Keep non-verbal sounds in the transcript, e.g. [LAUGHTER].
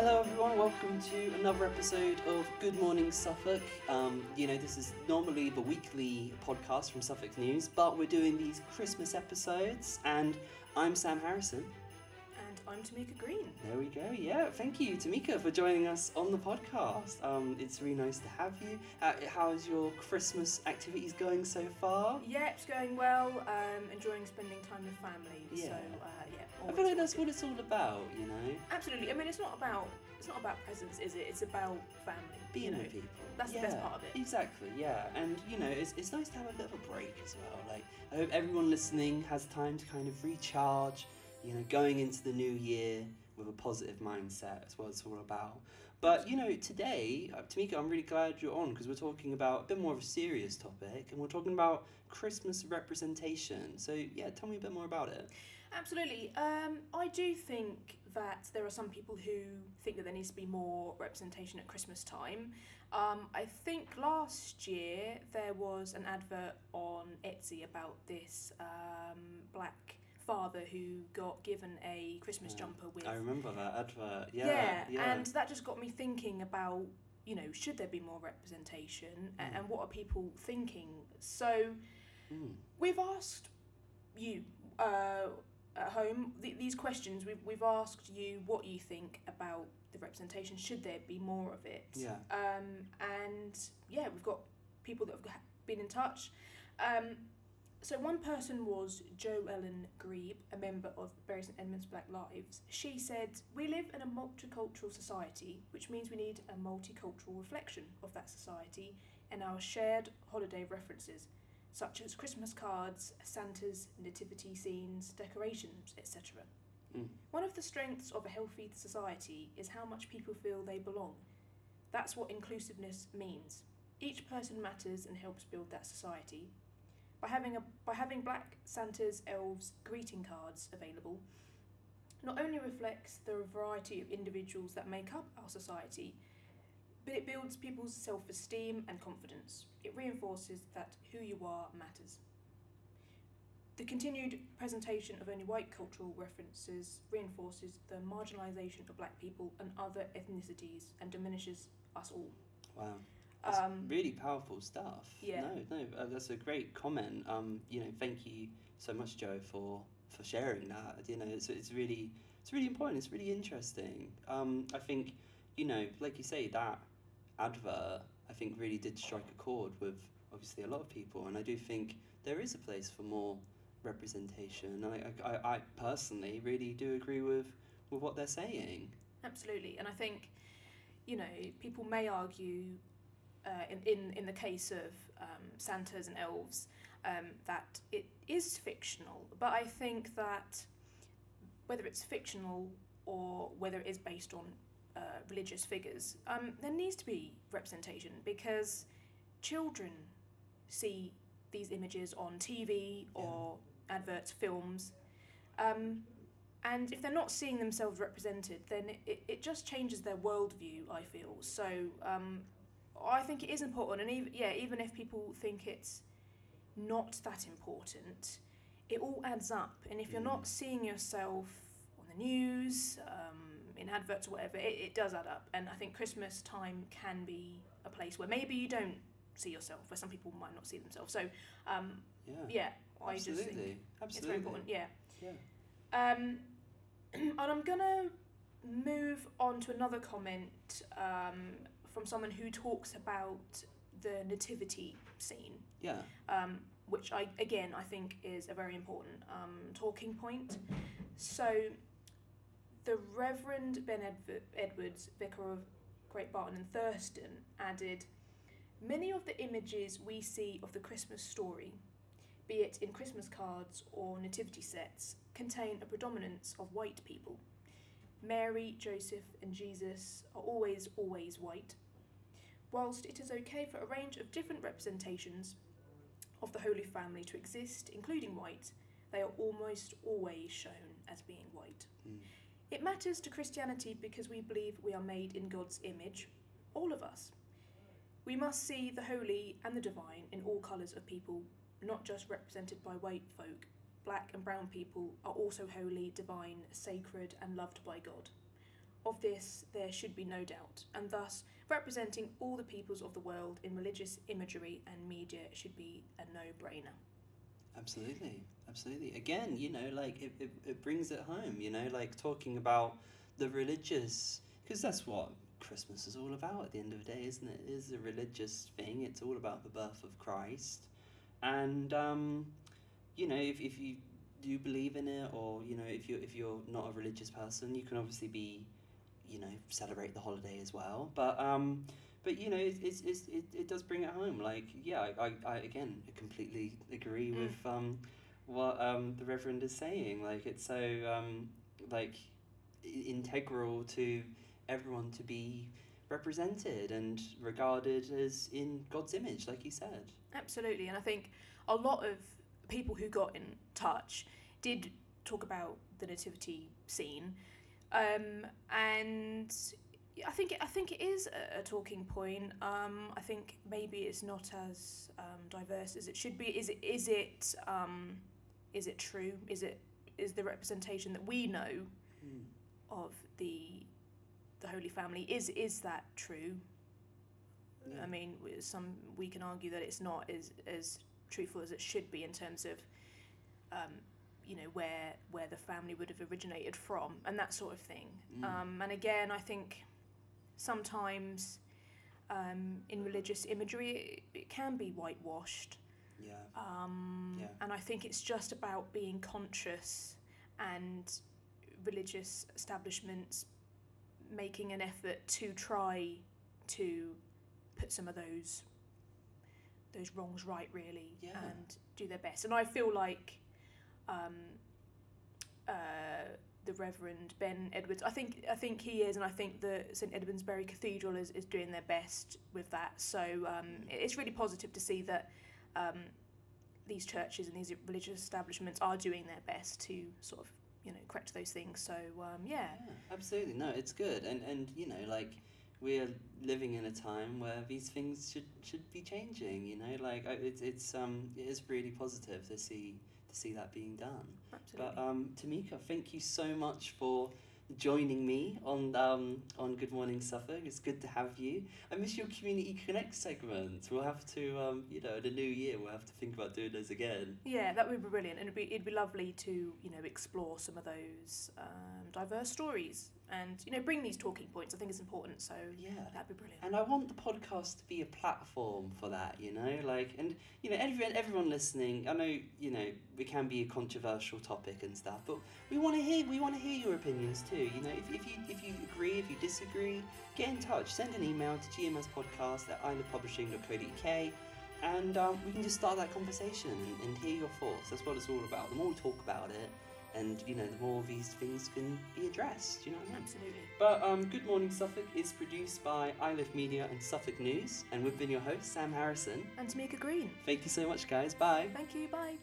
Hello, everyone. Welcome to another episode of Good Morning Suffolk. Um, you know, this is normally the weekly podcast from Suffolk News, but we're doing these Christmas episodes, and I'm Sam Harrison. I'm Tamika Green. There we go. Yeah, thank you, Tamika, for joining us on the podcast. Um, it's really nice to have you. Uh, how's your Christmas activities going so far? Yeah, it's going well. Um, enjoying spending time with family. Yeah. So uh, yeah. I feel like that's good. what it's all about, you know, Absolutely. I mean, it's not about it's not about presents, is it? It's about family. being you know? with people. That's the best part of it. Exactly, yeah. And you know, it's, it's nice to have a bit of a break as well. Like, I hope everyone listening has time to kind of recharge, you know, going into the new year with a positive mindset. That's what it's all about. But, you know, today, uh, Tamika, I'm really glad you're on because we're talking about a bit more of a serious topic and we're talking about Christmas representation. So, yeah, tell me a bit more about it. Absolutely. Um, I do think that there are some people who think that there needs to be more representation at Christmas time. Um, I think last year there was an advert on Etsy about this um, black father who got given a Christmas Yeah. jumper with I remember that advert. yeah, Yeah, yeah. and that just got me thinking about you know should there be more representation Mm. and what are people thinking so Mm. we've asked you uh, at home th- these questions we've, we've asked you what you think about the representation should there be more of it Yeah. um, and yeah we've got people that have been in touch um, so one person was Jo Ellen Grebe, a member of Bury St Edmunds Black Lives. She said, "We live in a multicultural society, which means we need a multicultural reflection of that society and our shared holiday references, such as Christmas cards, Santa's nativity scenes, decorations, etc. Mm. One of the strengths of a healthy society is how much people feel they belong. That's what inclusiveness means. Each person matters and helps build that society. By having a by having black Santas, elves, greeting cards available, not only reflects the variety of individuals that make up our society, but it builds people's self-esteem and confidence. It reinforces that who you are matters. The continued presentation of only white cultural references reinforces the marginalisation of black people and other ethnicities and diminishes us all. Wow. Um, really powerful stuff. yeah. No, no, uh, that's a great comment. Um, you know, thank you so much, Jo, for for sharing that. You know, it's it's really it's really important. It's really interesting. Um, I think, you know, like you say, that advert I think really did strike a chord with obviously a lot of people, and I do think there is a place for more representation. And I, I, I personally really do agree with with what they're saying. Absolutely, and I think, you know, people may argue, uh, in, in in the case of um, Santas and elves, um, that it is fictional. But I think that whether it's fictional or whether it is based on uh, religious figures, um, there needs to be representation because children see these images on TV or adverts, films. Um, and if they're not seeing themselves represented, then it, it just changes their worldview, I feel. So um, I think it is important. And even, yeah, even if people think it's not that important, it all adds up. And if you're Mm. not seeing yourself on the news, um, in adverts or whatever, it, it does add up. And I think Christmas time can be a place where maybe you don't see yourself, where some people might not see themselves. So, um, Yeah. yeah, I just think Absolutely. Absolutely. it's very important. Yeah. Yeah. Um, [CLEARS THROAT] and I'm gonna move on to another comment um, from someone who talks about the nativity scene, Yeah. um, which I again I think is a very important um, talking point. So, the Reverend Ben Edv- Edwards, vicar of Great Barton and Thurston, added, "Many of the images we see of the Christmas story." Be it in Christmas cards or nativity sets, contain a predominance of white people. Mary, Joseph, and Jesus are always, always white. Whilst it is okay for a range of different representations of the Holy Family to exist, including white, they are almost always shown as being white. Mm. It matters to Christianity because we believe we are made in God's image, all of us. We must see the holy and the divine in all colours of people, not just represented by white folk. Black and brown people are also holy, divine, sacred, and loved by God. This, there should be no doubt, and thus representing all the peoples of the world in religious imagery and media should be a no brainer. Absolutely, absolutely. Again, you know, like it, it, it brings it home, you know, like talking about the religious, because that's what Christmas is all about at the end of the day, isn't it? It is a religious thing, it's all about the birth of Christ. And, um, you know, if, if you do believe in it, or, you know, if you're, if you're not a religious person, you can obviously be, you know, celebrate the holiday as well. But, um, but you know, it, it's, it's, it, it does bring it home. Like, yeah, I, I, I again completely agree Mm. with um, what um, the Reverend is saying. Like, it's so um, like integral to everyone to be represented and regarded as in God's image, like you said. Absolutely, and I think a lot of people who got in touch did talk about the nativity scene, um, and I think I think it is a, a talking point. Um, I think maybe it's not as um, diverse as it should be. Is it? Is it? Um, is it true? Is it? Is the representation that we know Mm. of the the Holy Family is is that true? Yeah. I mean, some we can argue that it's not as as truthful as it should be in terms of, um, you know, where where the family would have originated from and that sort of thing. Mm. Um, and again, I think sometimes um, in religious imagery it, it can be whitewashed. Yeah. Um, Yeah. And I think it's just about being conscious and religious establishments making an effort to try to put some of those those wrongs right really Yeah. and do their best and I feel like um, uh, the Reverend Ben Edwards. I think I think he is and I think the St Edmundsbury Cathedral is, is doing their best with that. So um, it's really positive to see that um, these churches and these religious establishments are doing their best to sort of you know correct those things. So um, yeah. Yeah, absolutely. No, it's good, and and you know, like we're living in a time where these things should should be changing. You know, like it's it's um it is really positive to see to see that being done. absolutely But um, Tamika, thank you so much for joining me on um on Good Morning Suffolk. It's good to have you. I miss your Community Connect segment. We'll have to um you know in the new year we'll have to think about doing those again. yeah that would be brilliant and it'd be, it'd be lovely to you know explore some of those um, diverse stories and you know bring these talking points I think it's important so Yeah. that'd be brilliant And I want the podcast to be a platform for that, you know, like, and you know, everyone, everyone listening. I know, you know, it can be a controversial topic and stuff, but we want to hear, we want to hear your opinions too. You know, if, if you if you agree, if you disagree, get in touch. Send an email to gmspodcast at iliffepublishing.co.uk, and um, we can just start that conversation and, and hear your thoughts. That's what it's all about. The more we talk about it, and you know, the more these things can be addressed. You know what I mean? absolutely But um, Good Morning Suffolk is produced by Iliffe Media and Suffolk News, and we've been your host, Sam Harrison. and Tamika Green Thank you so much, guys. Bye. thank you bye